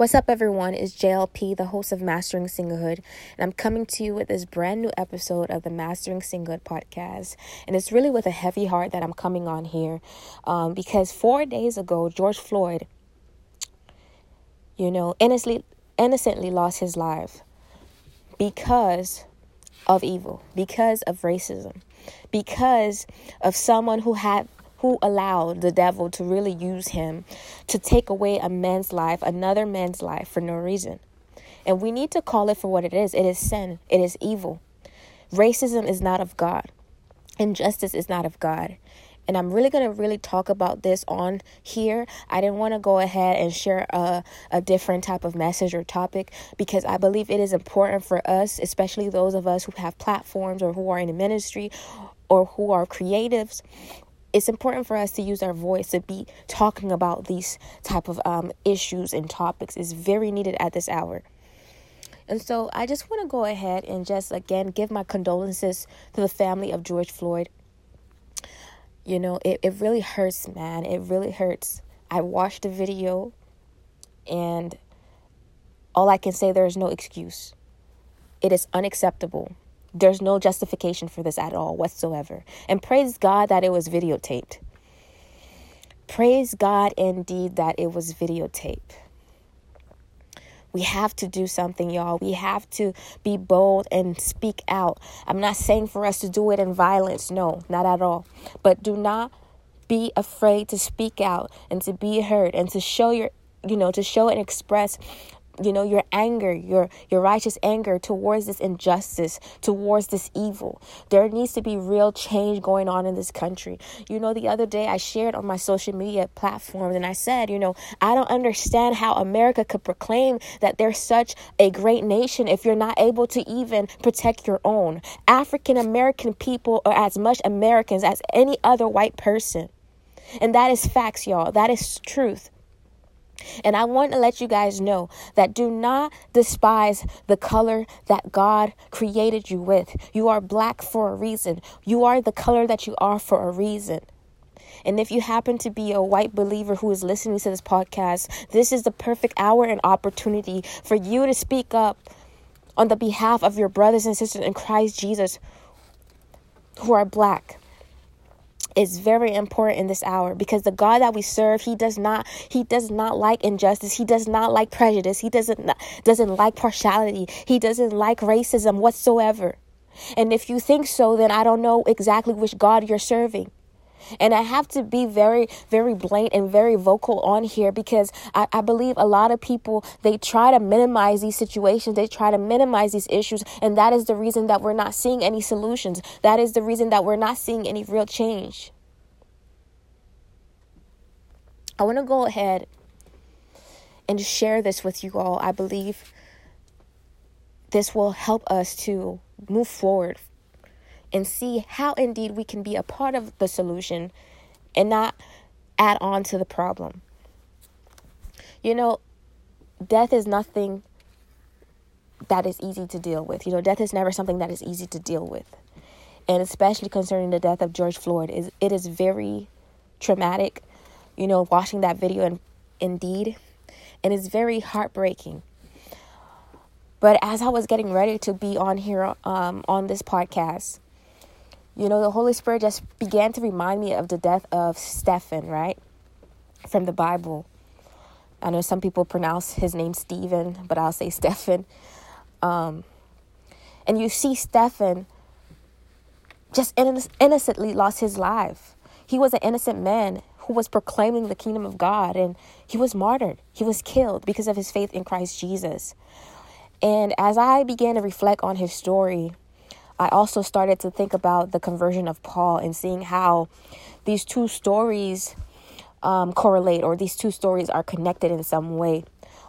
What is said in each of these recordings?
What's up, everyone? It's JLP, the host of Mastering Singlehood, and I'm coming to you with this brand new episode of the Mastering Singlehood podcast. And it's really with a heavy heart that I'm coming on here um, because four days ago, George Floyd, you know, innocently, innocently lost his life because of evil, because of racism, because of someone who had who allowed the devil to really use him to take away a man's life, another man's life for no reason. And we need to call it for what it is it is sin, it is evil. Racism is not of God, injustice is not of God. And I'm really to really talk about this on here. I didn't want to go ahead and share a, a different type of message or topic because I believe it is important for us, especially those of us who have platforms or who are in the ministry or who are creatives it's important for us to use our voice to be talking about these type of um, issues and topics. Is very needed at this hour. And so i just want to go ahead and just again give my condolences to the family of george floyd. You know it, it really hurts man. It really hurts. I watched the video and all i can say there is no excuse. It is unacceptable there's no justification for this at all whatsoever. And praise God that it was videotaped. Praise God indeed that it was videotaped. We have to do something, y'all. We have to be bold and speak out. I'm not saying for us to do it in violence. No, not at all. But do not be afraid to speak out and to be heard and to show your, you know, to show and express you know your anger your your righteous anger towards this injustice towards this evil. There needs to be real change going on in this country. You know the other day i shared on my social media platform and i said you know i don't understand how america could proclaim that they're such a great nation if you're not able to even protect your own. African american people are as much americans as any other white person. And that is facts y'all. That is truth and I want to let you guys know that do not despise the color that God created you with. You are black for a reason. You are the color that you are for a reason. And if you happen to be a white believer who is listening to this podcast, this is the perfect hour and opportunity for you to speak up on the behalf of your brothers and sisters in Christ Jesus who are black is very important in this hour because the God that we serve, he does not he does not like injustice. He does not like prejudice. He doesn't doesn't like partiality. He doesn't like racism whatsoever. And if you think so, then I don't know exactly which God you're serving. And I have to be very, very blatant and very vocal on here because I, I believe a lot of people they try to minimize these situations, they try to minimize these issues, and that is the reason that we're not seeing any solutions. That is the reason that we're not seeing any real change. I want to go ahead and share this with you all. I believe this will help us to move forward and see how indeed we can be a part of the solution and not add on to the problem. You know, death is nothing that is easy to deal with. You know, death is never something that is easy to deal with. And especially concerning the death of George Floyd, is it is very traumatic. You know, watching that video and indeed, and it's very heartbreaking. But as I was getting ready to be on here um, on this podcast, you know, the Holy Spirit just began to remind me of the death of Stephen, right? From the Bible. I know some people pronounce his name Stephen, but I'll say Stephen. Um, and you see Stephen just innocently lost his life. He was an innocent man who was proclaiming the kingdom of God and he was martyred. He was killed because of his faith in Christ Jesus. And as I began to reflect on his story, I also started to think about the conversion of Paul and seeing how these two stories um, correlate or these two stories are connected in some way.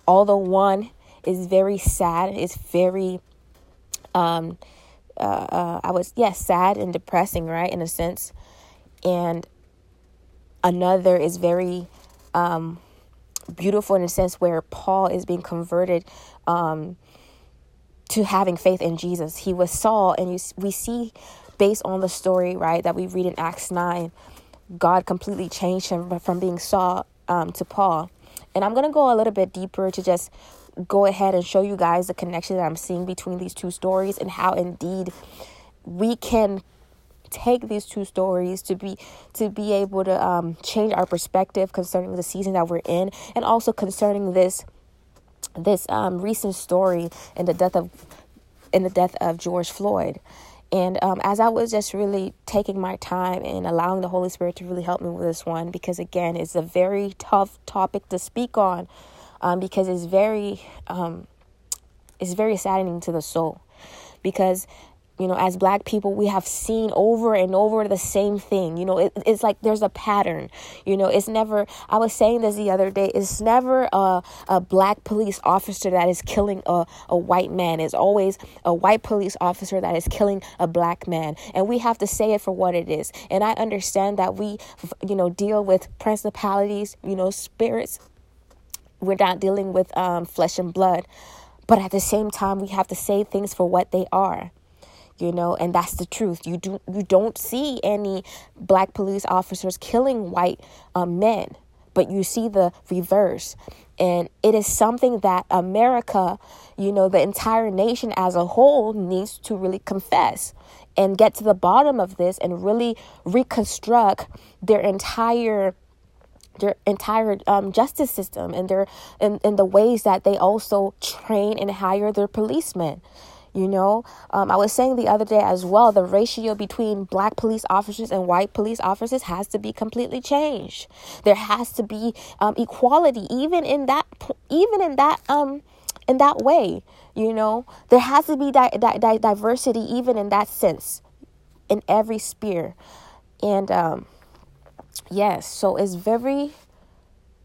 Although one is very sad, it's very, um, uh, uh, I was, yes, yeah, sad and depressing, right, in a sense. And another is very um, beautiful in a sense where Paul is being converted um, to having faith in Jesus. He was Saul, and you, we see based on the story, right, that we read in Acts 9, God completely changed him from being Saul um, to Paul. And I'm going to go a little bit deeper to just go ahead and show you guys the connection that I'm seeing between these two stories and how indeed we can take these two stories to be to be able to um, change our perspective concerning the season that we're in and also concerning this this um, recent story in the death of in the death of George Floyd. And um, as I was just really taking my time and allowing the Holy Spirit to really help me with this one, because again, it's a very tough topic to speak on, um, because it's very, um, it's very saddening to the soul, because you know as black people we have seen over and over the same thing you know it, it's like there's a pattern you know it's never i was saying this the other day it's never a, a black police officer that is killing a, a white man. It's always a white police officer that is killing a black man. And we have to say it for what it is. And i understand that we you know deal with principalities you know spirits. We're not dealing with um, flesh and blood. But at the same time we have to say things for what they are you know and that's the truth. You do you don't see any black police officers killing white um, men but you see the reverse. And it is something that america you know the entire nation as a whole needs to really confess and get to the bottom of this and really reconstruct their entire their entire um, justice system and their in, in the ways that they also train and hire their policemen you know, um, I was saying the other day as well, the ratio between black police officers and white police officers has to be completely changed. There has to be um, equality, even in that, even in that, um, in that way. You know, there has to be di- di- diversity, even in that sense, in every sphere. And um, yes, so it's very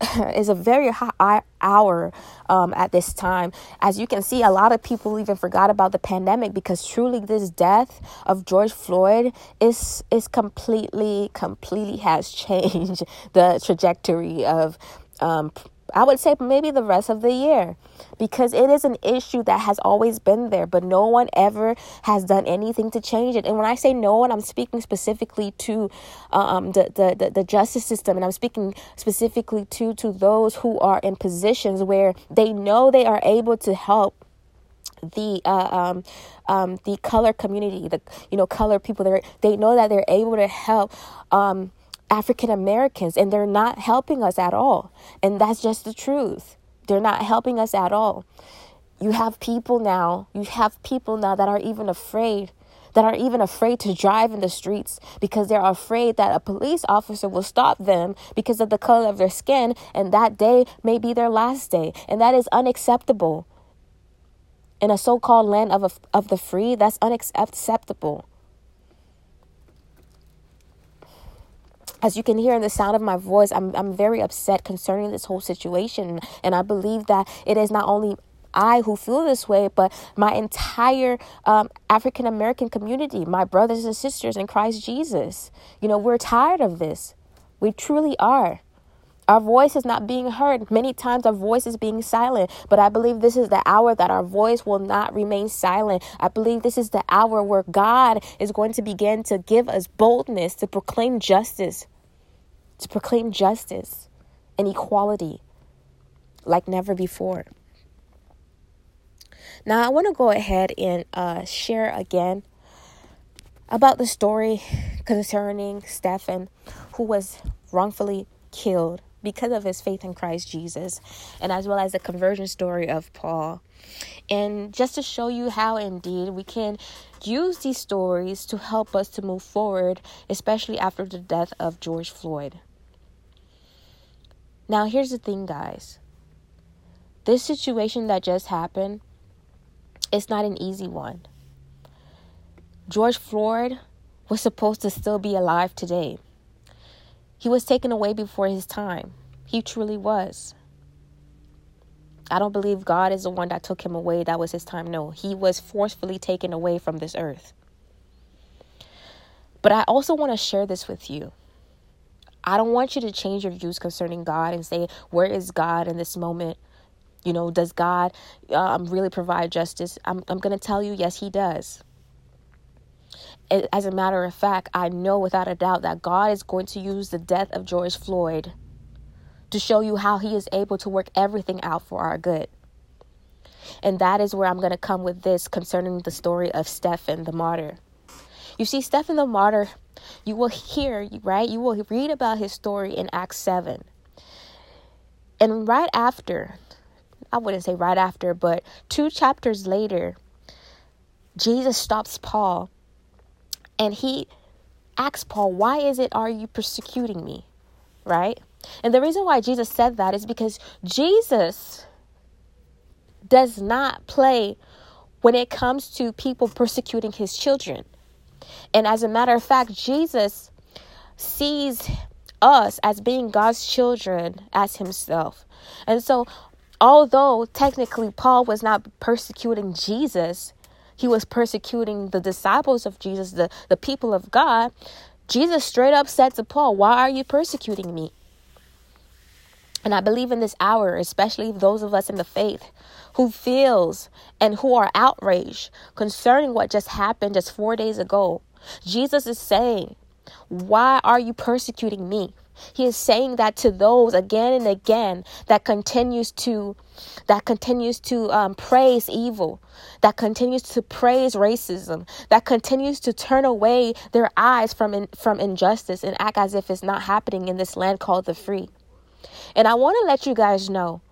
is a very hot hour um, at this time. As you can see, a lot of people even forgot about the pandemic because truly, this death of George Floyd is is completely, completely has changed the trajectory of um, I would say maybe the rest of the year because it is an issue that has always been there, but no one ever has done anything to change it. And when I say no one, I'm speaking specifically to um, the, the, the, the justice system, and I'm speaking specifically to, to those who are in positions where they know they are able to help the uh, um, um, the color community, the you know color people. They they know that they're able to help um, African Americans and they're not helping us at all. And that's just the truth. They're not helping us at all. You have people now, you have people now that are even afraid that are even afraid to drive in the streets because they're afraid that a police officer will stop them because of the color of their skin and that day may be their last day and that is unacceptable in a so-called land of, a, of the free that's unacceptable as you can hear in the sound of my voice, I'm, I'm very upset concerning this whole situation. And I believe that it is not only I who feel this way, but my entire um, African American community, my brothers and sisters in Christ Jesus. You know, we're tired of this. We truly are. Our voice is not being heard. Many times our voice is being silent, but I believe this is the hour that our voice will not remain silent. I believe this is the hour where God is going to begin to give us boldness to proclaim justice, to proclaim justice and equality like never before. Now, I want to go ahead and uh, share again about the story concerning Stephen, who was wrongfully killed because of his faith in Christ Jesus, and as well as the conversion story of Paul. And just to show you how indeed we can use these stories to help us to move forward, especially after the death of George Floyd. Now, here's the thing, guys. This situation that just happened, it's not an easy one. George Floyd was supposed to still be alive today. He was taken away before his time. He truly was. I don't believe God is the one that took him away. That was his time. No, he was forcefully taken away from this earth. But I also want to share this with you. I don't want you to change your views concerning God and say, Where is God in this moment? You know, does God um, really provide justice? I'm, I'm going to tell you, yes, He does as a matter of fact, I know without a doubt that God is going to use the death of George Floyd to show you how He is able to work everything out for our good. And that is where I'm going to come with this concerning the story of Stephen the martyr. You see, Stephen the martyr, you will hear, right? You will read about his story in Acts 7. And right after, I wouldn't say right after, but two chapters later, Jesus stops Paul and he asks Paul, Why is it are you persecuting me? Right? And the reason why Jesus said that is because Jesus does not play when it comes to people persecuting his children. And as a matter of fact, Jesus sees us as being God's children as himself. And so, although technically Paul was not persecuting Jesus, he was persecuting the disciples of Jesus, the, the people of God. Jesus straight up said to Paul, Why are you persecuting me? And I believe in this hour, especially those of us in the faith who feels and who are outraged concerning what just happened just 4 days ago. Jesus is saying, "Why are you persecuting me?" He is saying that to those again and again that continues to that continues to um, praise evil, that continues to praise racism, that continues to turn away their eyes from in, from injustice and act as if it's not happening in this land called the free. And I want to let you guys know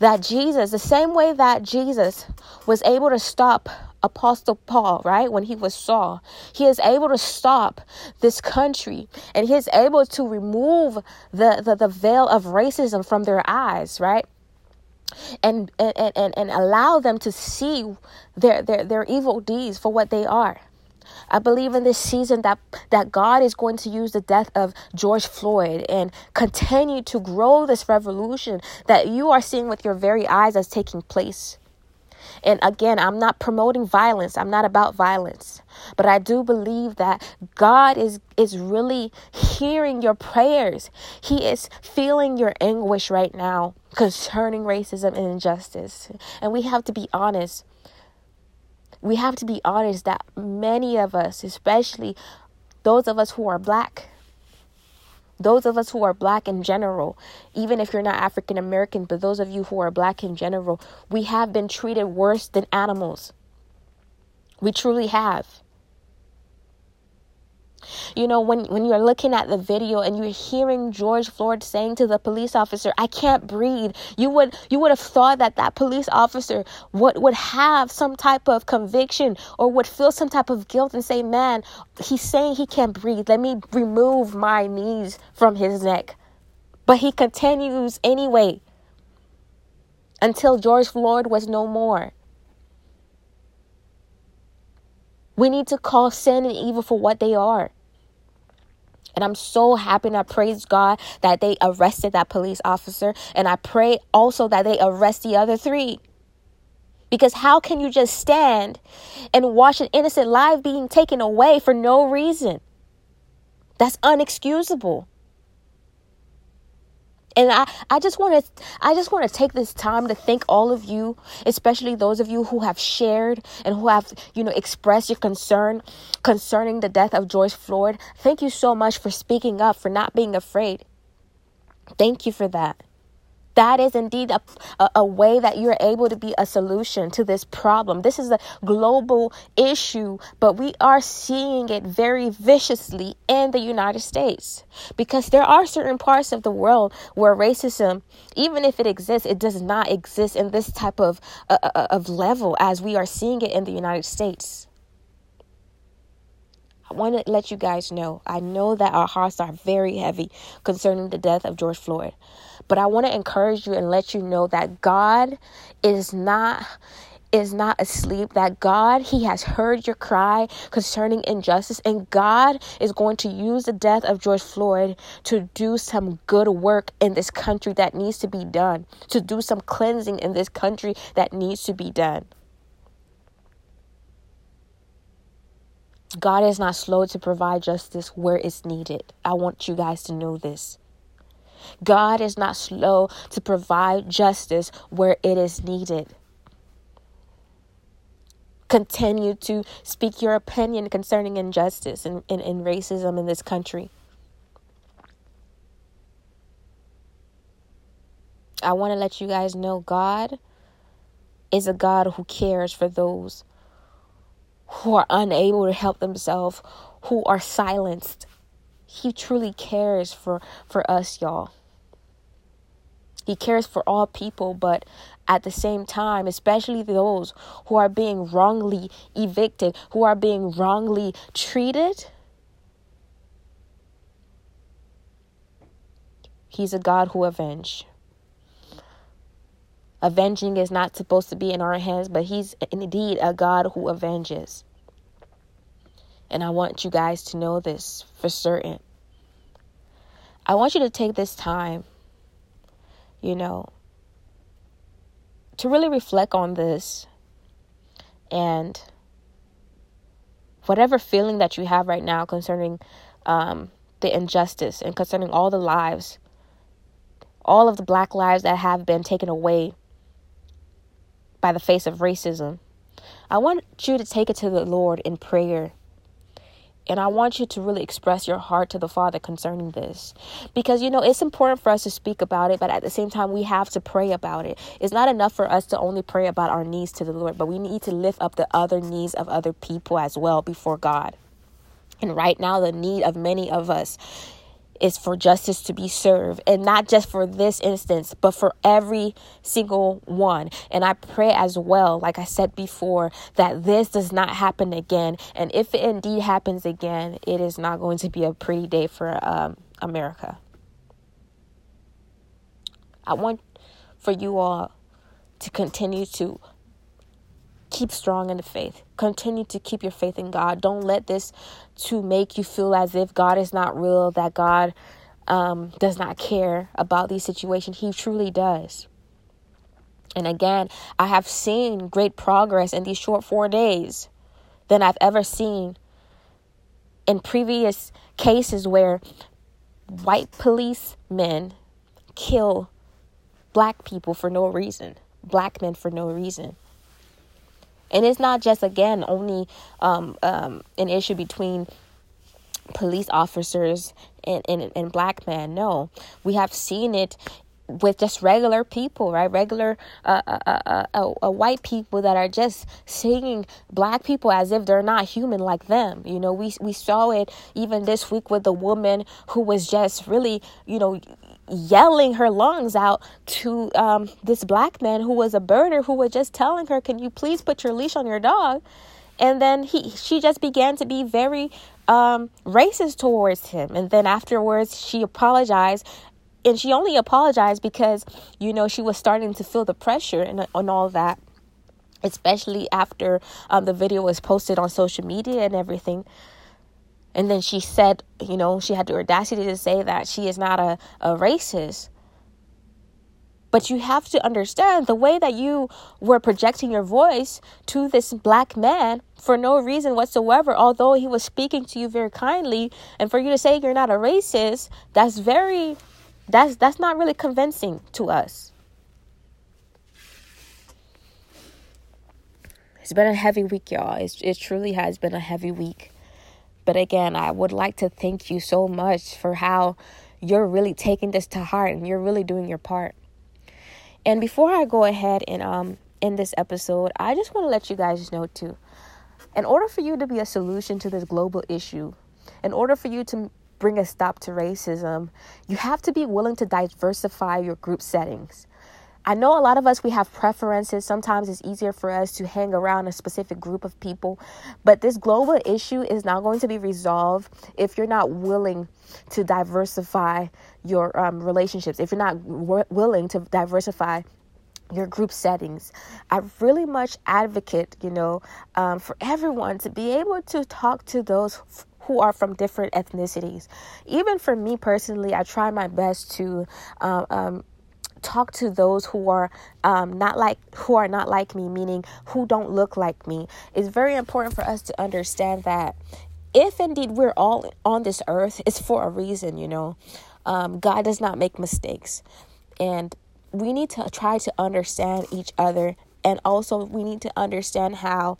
that Jesus, the same way that Jesus was able to stop Apostle Paul, right, when he was Saul, he is able to stop this country and he is able to remove the, the, the veil of racism from their eyes, right? And, and, and, and allow them to see their, their, their evil deeds for what they are. I believe in this season that that God is going to use the death of George Floyd and continue to grow this revolution that you are seeing with your very eyes as taking place. And again, I'm not promoting violence. I'm not about violence. But I do believe that God is is really hearing your prayers. He is feeling your anguish right now concerning racism and injustice. And we have to be honest we have to be honest that many of us, especially those of us who are black, those of us who are black in general, even if you're not African American, but those of you who are black in general, we have been treated worse than animals. We truly have. You know, when, when you're looking at the video and you're hearing George Floyd saying to the police officer, I can't breathe, you would you would have thought that that police officer would, would have some type of conviction or would feel some type of guilt and say, man, he's saying he can't breathe. Let me remove my knees from his neck. But he continues anyway until George Floyd was no more. We need to call sin and evil for what they are. And I'm so happy and I praise God that they arrested that police officer. And I pray also that they arrest the other three. Because how can you just stand and watch an innocent life being taken away for no reason? That's unexcusable and I, I just want to I just want to take this time to thank all of you, especially those of you who have shared and who have, you know, expressed your concern concerning the death of George Floyd. Thank you so much for speaking up, for not being afraid. Thank you for that that is indeed a, a, a, way that you're able to be a solution to this problem. This is a global issue, but we are seeing it very viciously in the United States because there are certain parts of the world where racism, even if it exists, it does not exist in this type of, uh, uh of level as we are seeing it in the United States. I want to let you guys know. I know that our hearts are very heavy concerning the death of George Floyd. But I want to encourage you and let you know that God is not is not asleep that God he has heard your cry concerning injustice and God is going to use the death of George Floyd to do some good work in this country that needs to be done to do some cleansing in this country that needs to be done God is not slow to provide justice where it's needed. I want you guys to know this. God is not slow to provide justice where it is needed. Continue to speak your opinion concerning injustice and, and, and racism in this country. I want to let you guys know God is a God who cares for those who are unable to help themselves, who are silenced. He truly cares for for us, y'all. He cares for all people, but at the same time, especially those who are being wrongly evicted, who are being wrongly treated, He's a God who avenges. Avenging is not supposed to be in our hands, but He's indeed a God who avenges. And I want you guys to know this for certain. I want you to take this time, you know, to really reflect on this and whatever feeling that you have right now concerning um, the injustice and concerning all the lives, all of the black lives that have been taken away by the face of racism. I want you to take it to the Lord in prayer and I want you to really express your heart to the Father concerning this. Because, you know, it's important for us to speak about it, but at the same time, we have to pray about it. It's not enough for us to only pray about our needs to the Lord, but we need to lift up the other needs of other people as well before God. And right now, the need of many of us is for justice to be served and not just for this instance but for every single one. And i pray as well like i said before that this does not happen again. And if it indeed happens again it is not going to be a pretty day for um, america. I want for you all to continue to keep strong in the faith. Continue to keep your faith in God. Don't let this to make you feel as if God is not real, that God um, does not care about these situations. He truly does. And again, I have seen great progress in these short four days than I've ever seen in previous cases where white policemen kill black people for no reason, black men for no reason. And it's not just, again, only um, um, an issue between police officers and, and, and black men. No, we have seen it with just regular people, right? Regular uh, uh, uh, uh, uh, white people that are just seeing black people as if they're not human like them. You know, we we saw it even this week with the woman who was just really, you know, yelling her lungs out to um, this black man who was a birder who was just telling her, "Can you please put your leash on your dog?" And then he, she just began to be very um, racist towards him. And then afterwards, she apologized, and she only apologized because you know she was starting to feel the pressure and on all that especially after um, the video was posted on social media and everything and then she said, you know, she had the audacity to say that she is not a, a racist. But you have to understand the way that you were projecting your voice to this black man for no reason whatsoever, although he was speaking to you very kindly, and for you to say you're not a racist, that's very that's that's not really convincing to us. It's been a heavy week, y'all. It's, it truly has been a heavy week. But again, I would like to thank you so much for how you're really taking this to heart and you're really doing your part. And before I go ahead and um end this episode, I just want to let you guys know too. In order for you to be a solution to this global issue, in order for you to bring a stop to racism, you have to be willing to diversify your group settings. I know a lot of us we have preferences. Sometimes it's easier for us to hang around a specific group of people, but this global issue is not going to be resolved if you're not willing to diversify your um, relationships. If you're not w- willing to diversify your group settings. I really much advocate, you know, um, for everyone to be able to talk to those f- who are from different ethnicities. Even for me personally, I try my best to um, um, talk to those who are um, not like who are not like me meaning who don't look like me. It's very important for us to understand that if indeed we're all on this earth it's for a reason you know. Um, god does not make mistakes. And we need to try to understand each other and also we need to understand how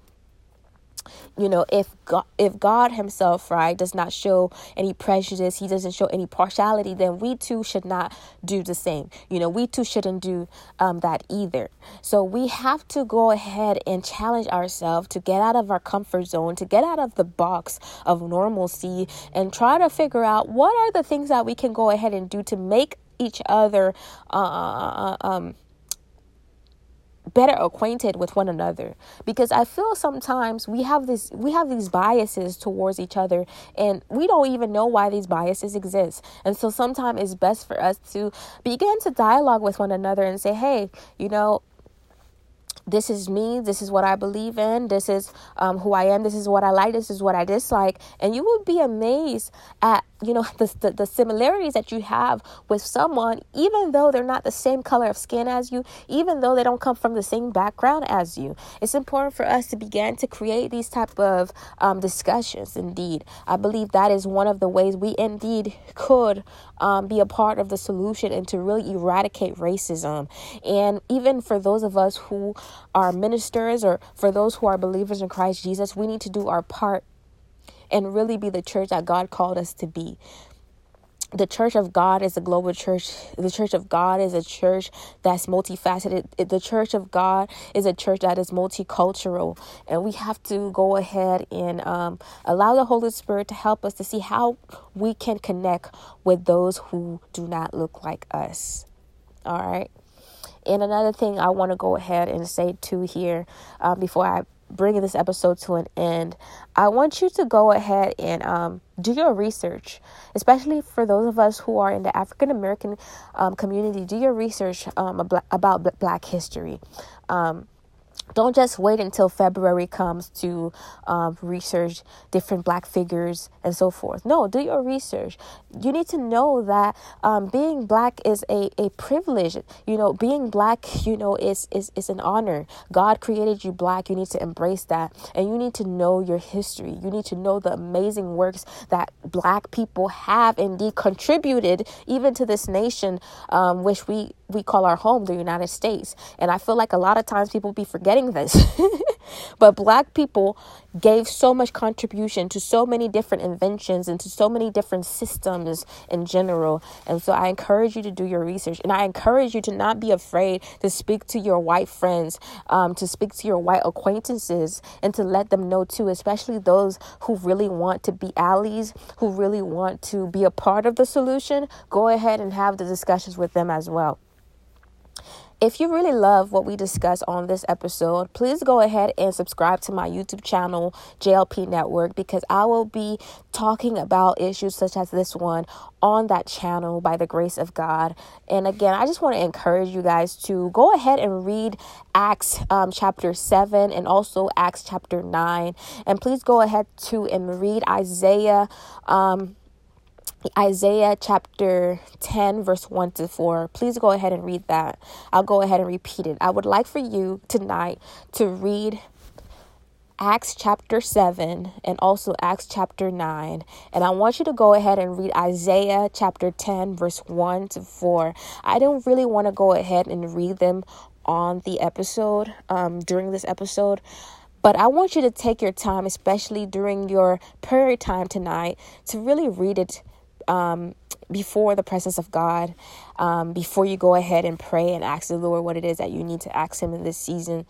you know if god if god himself right does not show any prejudice he doesn't show any partiality then we too should not do the same. You know we too shouldn't do um, that either. So we have to go ahead and challenge ourselves to get out of our comfort zone to get out of the box of normalcy and try to figure out what are the things that we can go ahead and do to make each other uh, uh, uh um, better acquainted with one another. Because i feel sometimes we have this we have these biases towards each other and we don't even know why these biases exist. And so sometimes it's best for us to begin to dialogue with one another and say hey you know this is me this is what i believe in this is um, who i am this is what i like this is what i dislike. And you will be amazed at you know the, the, the, similarities that you have with someone even though they're not the same color of skin as you even though they don't come from the same background as you. It's important for us to begin to create these type of um, discussions indeed. I believe that is one of the ways we indeed could um, be a part of the solution and to really eradicate racism and even for those of us who are ministers or for those who are believers in christ jesus we need to do our part and really be the church that God called us to be. The church of God is a global church. The church of God is a church that's multifaceted. The church of God is a church that is multicultural. And we have to go ahead and um, allow the Holy Spirit to help us to see how we can connect with those who do not look like us. All right. And another thing I want to go ahead and say too here um, before I bringing this episode to an end, I want you to go ahead and um, do your research, especially for those of us who are in the African American um, community. Do your research um, about Black history. Um, don't just wait until February comes to um, research different black figures and so forth. No, do your research. You need to know that um, being black is a, a privilege. You know, being black, you know, is, is, is an honor. God created you black. You need to embrace that. And you need to know your history. You need to know the amazing works that black people have indeed contributed even to this nation, um, which we, we call our home, the United States. And I feel like a lot of times people be forgetting this. but black people gave so much contribution to so many different inventions and to so many different systems in general. And so I encourage you to do your research. And I encourage you to not be afraid to speak to your white friends, um, to speak to your white acquaintances, and to let them know too, especially those who really want to be allies, who really want to be a part of the solution. Go ahead and have the discussions with them as well. If you really love what we discuss on this episode, please go ahead and subscribe to my YouTube channel, JLP Network, because I will be talking about issues such as this one on that channel by the grace of God. And again, I just want to encourage you guys to go ahead and read Acts um, chapter 7 and also Acts chapter 9. And please go ahead to and read Isaiah. Um, Isaiah chapter 10, verse 1 to 4. Please go ahead and read that. I'll go ahead and repeat it. I would like for you tonight to read Acts chapter 7 and also Acts chapter 9. And I want you to go ahead and read Isaiah chapter 10, verse 1 to 4. I don't really want to go ahead and read them on the episode, um, during this episode. But I want you to take your time, especially during your prayer time tonight, to really read it um, before the presence of God, um, before you go ahead and pray and ask the Lord what it is that you need to ask Him in this season.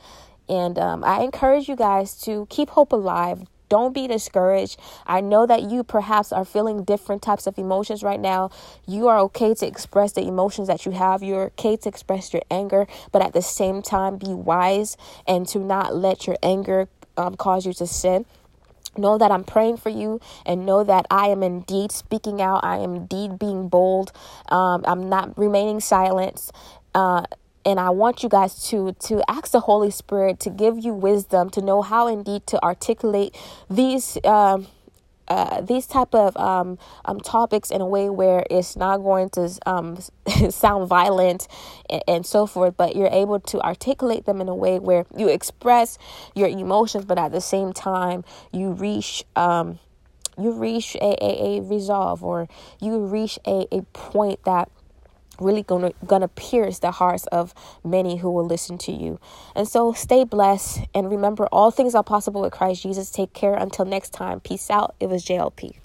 And um, I encourage you guys to keep hope alive. Don't be discouraged. I know that you perhaps are feeling different types of emotions right now. You are okay to express the emotions that you have. You're okay to express your anger, but at the same time, be wise and to not let your anger um, cause you to sin. Know that I'm praying for you and know that I am indeed speaking out. I am indeed being bold. Um, I'm not remaining silent. Uh, and I want you guys to to ask the Holy Spirit to give you wisdom to know how indeed to articulate these um, uh, these type of um, um, topics in a way where it's not going to um, sound violent and, and, so forth, but you're able to articulate them in a way where you express your emotions, but at the same time you reach um, you reach a, a, a resolve or you reach a, a point that really gonna gonna pierce the hearts of many who will listen to you. And so stay blessed and remember all things are possible with Christ Jesus. Take care until next time. Peace out. It was JLP.